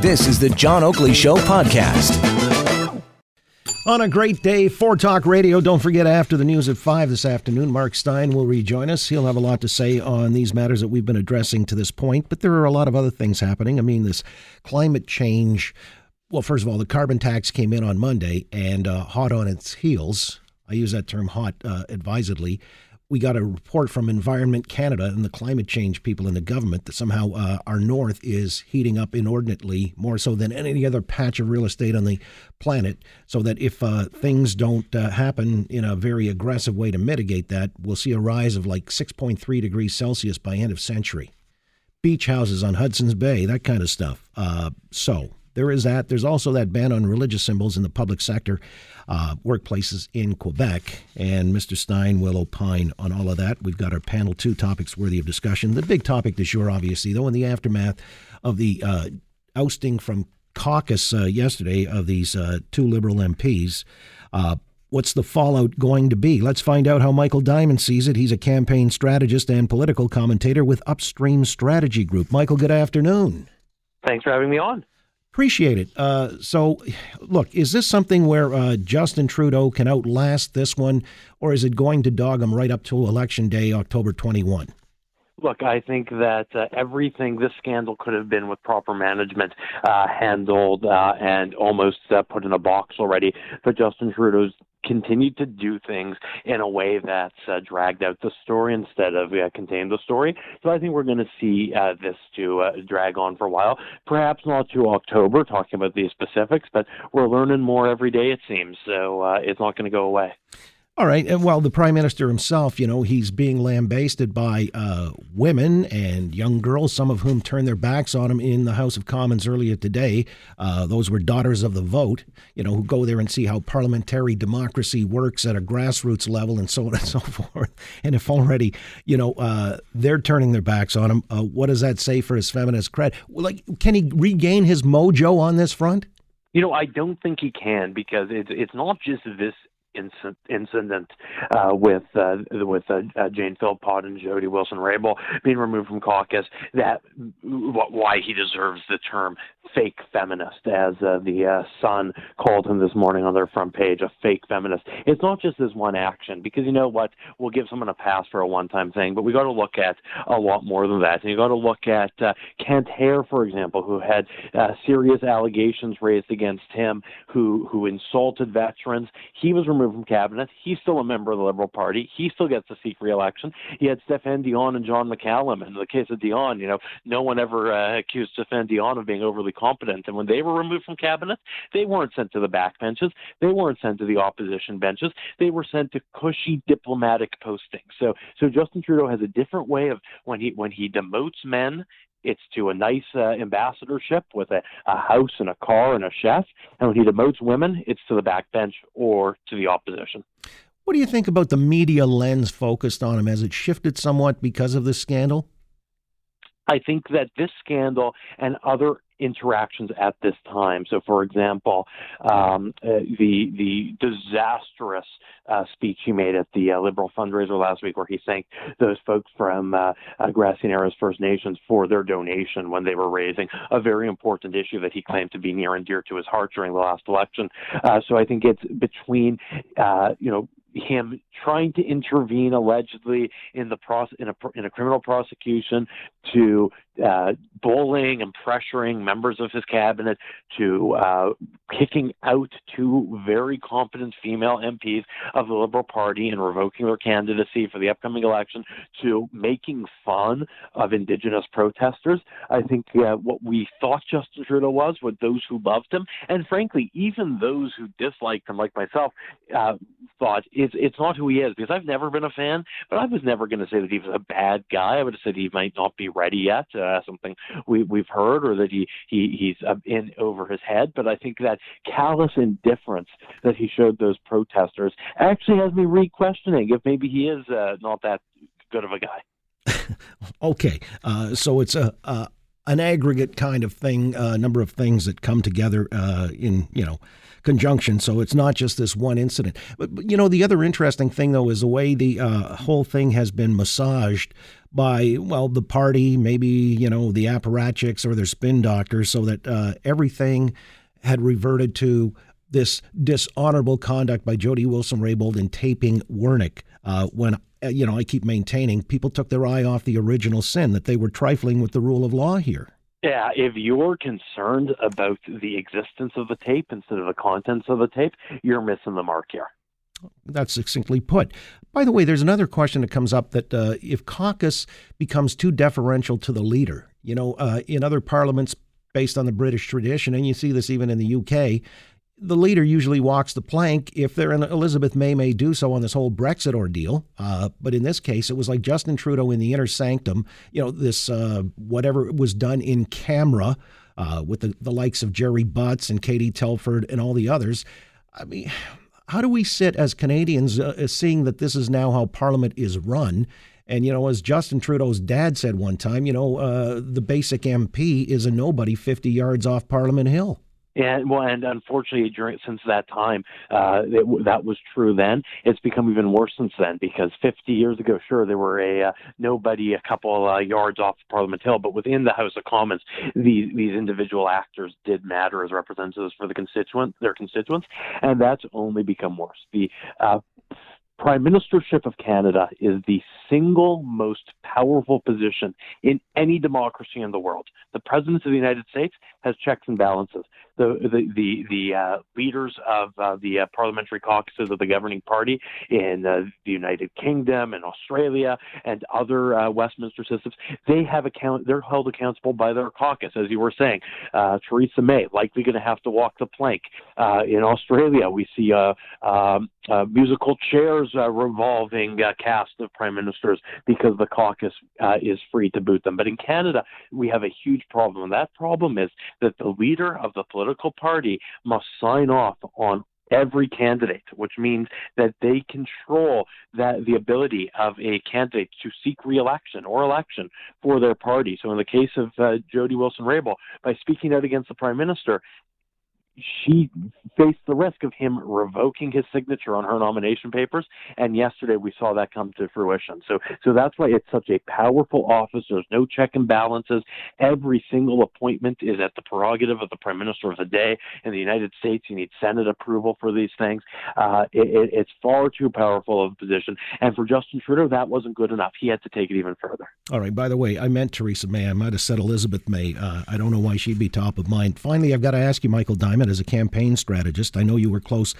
This is the John Oakley Show podcast. On a great day for Talk Radio. Don't forget, after the news at 5 this afternoon, Mark Steyn will rejoin us. He'll have a lot to say on these matters that we've been addressing to this point, but there are a lot of other things happening. I mean, this climate change. Well, first of all, the carbon tax came in on Monday and uh, hot on its heels. I use that term hot uh, advisedly we got a report from Environment Canada and the climate change people in the government that somehow uh, our north is heating up inordinately more so than any other patch of real estate on the planet. So that if uh, things don't uh, happen in a very aggressive way to mitigate that, we'll see a rise of like 6.3 degrees Celsius by end of century. Beach houses on Hudson's Bay, that kind of stuff. Uh, so there is that. There's also that ban on religious symbols in the public sector uh, workplaces in Quebec. And Mr. Steyn will opine on all of that. We've got our panel two topics worthy of discussion. The big topic du jour, obviously, though, in the aftermath of the uh, ousting from caucus uh, yesterday of these uh, two Liberal MPs. Uh, what's the fallout going to be? Let's find out how Michael Diamond sees it. He's a campaign strategist and political commentator with Upstream Strategy Group. Michael, good afternoon. Thanks for having me on. Appreciate it. Uh, so, look, is this something where uh, Justin Trudeau can outlast this one, or is it going to dog him right up to Election Day, October 21? Look, I think that uh, everything this scandal could have been with proper management uh, handled uh, and almost uh, put in a box already. But Justin Trudeau's continued to do things in a way that's uh, dragged out the story instead of uh, contained the story. So I think we're going to see uh, this to uh, drag on for a while. Perhaps not to October, talking about these specifics, but we're learning more every day, it seems. So uh, it's not going to go away. All right. And well, the prime minister himself, you know, he's being lambasted by uh, women and young girls, some of whom turned their backs on him in the House of Commons earlier today. Uh, those were daughters of the vote, you know, who go there and see how parliamentary democracy works at a grassroots level and so on and so forth. And if already, you know, uh, they're turning their backs on him, uh, what does that say for his feminist cred? Like, can he regain his mojo on this front? You know, I don't think he can because it's it's not just this incident uh, with uh, with uh, uh, Jane Philpott and Jody Wilson Raybould being removed from caucus. That why he deserves the term fake feminist, as uh, the uh, Sun called him this morning on their front page, a fake feminist. It's not just this one action, because you know what? We'll give someone a pass for a one-time thing, but we got to look at a lot more than that. And you got to look at Kent Hehr, for example, who had serious allegations raised against him, who who insulted veterans. He was removed from cabinet. He's still a member of the Liberal Party. He still gets to seek re-election. He had Stéphane Dion and John McCallum. And in the case of Dion, you know, no one ever uh, accused Stéphane Dion of being overly competent. And when they were removed from cabinet, they weren't sent to the back benches. They weren't sent to the opposition benches. They were sent to cushy diplomatic postings. So, so Justin Trudeau has a different way of when he when he demotes men it's to a nice uh, ambassadorship with a, a house and a car and a chef. And when he demotes women, it's to the backbench or to the opposition. What do you think about the media lens focused on him? Has it shifted somewhat because of this scandal? I think that this scandal and other interactions at this time. So, for example, um, uh, the the disastrous uh, speech he made at the uh, Liberal fundraiser last week, where he thanked those folks from uh, uh, First Nations for their donation when they were raising a very important issue that he claimed to be near and dear to his heart during the last election. Uh, so, I think it's between uh, you know him trying to intervene allegedly in the process in a in a criminal prosecution to uh, bullying and pressuring members of his cabinet to uh, kicking out two very competent female MPs of the Liberal Party and revoking their candidacy for the upcoming election to making fun of Indigenous protesters. I think uh, what we thought Justin Trudeau was with those who loved him, and frankly, even those who disliked him, like myself, uh, thought it's it's not who he is because I've never been a fan, but I was never going to say that he was a bad guy. I would have said he might not be ready yet. Uh, uh, something we, we've heard, or that he, he he's in over his head. But I think that callous indifference that he showed those protesters actually has me re-questioning if maybe he is uh, not that good of a guy. okay, uh, so it's a, a, an aggregate kind of thing, a number of things that come together uh, in you know conjunction. So it's not just this one incident. But, but you know, the other interesting thing though is the way the uh, whole thing has been massaged by, well, the party, maybe, you know, the apparatchiks or their spin doctors, so that uh, everything had reverted to this dishonorable conduct by Jody Wilson Raybould in taping Wernick. Uh, when uh, you know, I keep maintaining people took their eye off the original sin that they were trifling with the rule of law here. Yeah, if you're concerned about the existence of the tape instead of the contents of the tape, you're missing the mark here. That's succinctly put. By the way, there's another question that comes up that uh, if caucus becomes too deferential to the leader, you know, uh, in other parliaments based on the British tradition, and you see this even in the UK, the leader usually walks the plank if they're in Elizabeth May may do so on this whole Brexit ordeal. Uh, but in this case, it was like Justin Trudeau in the inner sanctum, you know, this uh, whatever was done in camera uh, with the, the likes of Gerry Butts and Katie Telford and all the others. I mean, how do we sit as Canadians uh, seeing that this is now how Parliament is run? And, you know, as Justin Trudeau's dad said one time, you know, uh, the basic MP is a nobody 50 yards off Parliament Hill. And well, and unfortunately, during since that time, uh, it, that was true. Then it's become even worse since then because 50 years ago, sure, there were a uh, nobody a couple uh, yards off Parliament Hill, but within the House of Commons, these these individual actors did matter as representatives for the constituent, their constituents, and that's only become worse. The uh, Prime Ministership of Canada is the single most powerful position in any democracy in the world. The President of the United States has checks and balances. The the the, the uh, leaders of uh, the uh, parliamentary caucuses of the governing party in uh, the United Kingdom and Australia and other uh, Westminster systems, they have account. They're held accountable by their caucus, as you were saying. Uh, Theresa May likely going to have to walk the plank. in Australia, we see um, musical chairs revolving cast of prime ministers because the caucus is free to boot them. But in Canada, we have a huge problem, and that problem is that the leader of the political party must sign off on every candidate, which means that they control that the ability of a candidate to seek reelection or election for their party. So in the case of uh, Jody Wilson-Raybould, by speaking out against the prime minister, she faced the risk of him revoking his signature on her nomination papers and yesterday we saw that come to fruition. So so that's why it's such a powerful office. There's no check and balances. Every single appointment is at the prerogative of the prime minister of the day. In the united states you need senate approval for these things. Uh, it, it's far too powerful of a position. And for justin trudeau that wasn't good enough. He had to take it even further. All right. By the way i meant theresa may. I might have said elizabeth may. Uh, i don't know why she'd be top of mind. Finally i've got to ask you michael diamond as a campaign strategist. I know you were close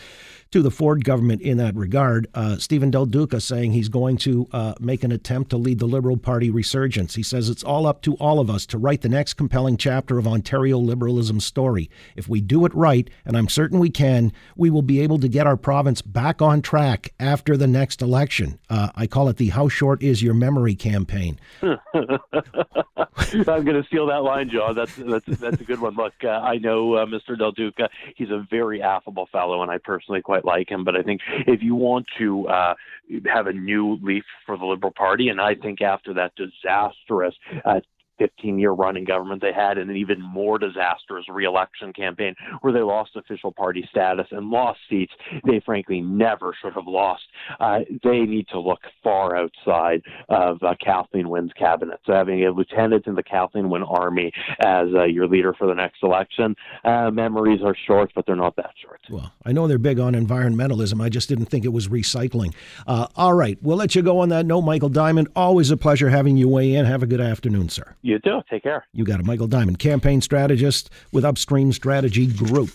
to the Ford government in that regard. Uh, Steven Del Duca saying he's going to uh, make an attempt to lead the Liberal Party resurgence. He says it's all up to all of us to write the next compelling chapter of Ontario liberalism's story. If we do it right, and I'm certain we can, we will be able to get our province back on track after the next election. Uh, I call it the How Short Is Your Memory campaign. I'm going to steal that line, John. That's that's that's a good one. Look, uh, I know uh, Mr. Del Duca. He's a very affable fellow, and I personally quite like him. But I think if you want to uh, have a new leaf for the Liberal Party, and I think after that disastrous uh, 15 year run in government they had, and an even more disastrous reelection campaign where they lost official party status and lost seats they frankly never should have lost. Uh, they need to look far outside of uh, Kathleen Wynne's cabinet. So having a lieutenant in the Kathleen Wynne army as uh, your leader for the next election, uh, memories are short, but they're not that short. Well, I know they're big on environmentalism. I just didn't think it was recycling. Uh, all right, we'll let you go on that note, Michael Diamond. Always a pleasure having you weigh in. Have a good afternoon, sir. You too. Take care. You got it. Michael Diamond, campaign strategist with Upstream Strategy Group.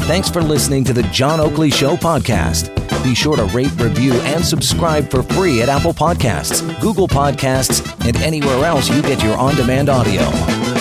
Thanks for listening to the John Oakley Show podcast. Be sure to rate, review, and subscribe for free at Apple Podcasts, Google Podcasts, and anywhere else you get your on demand audio.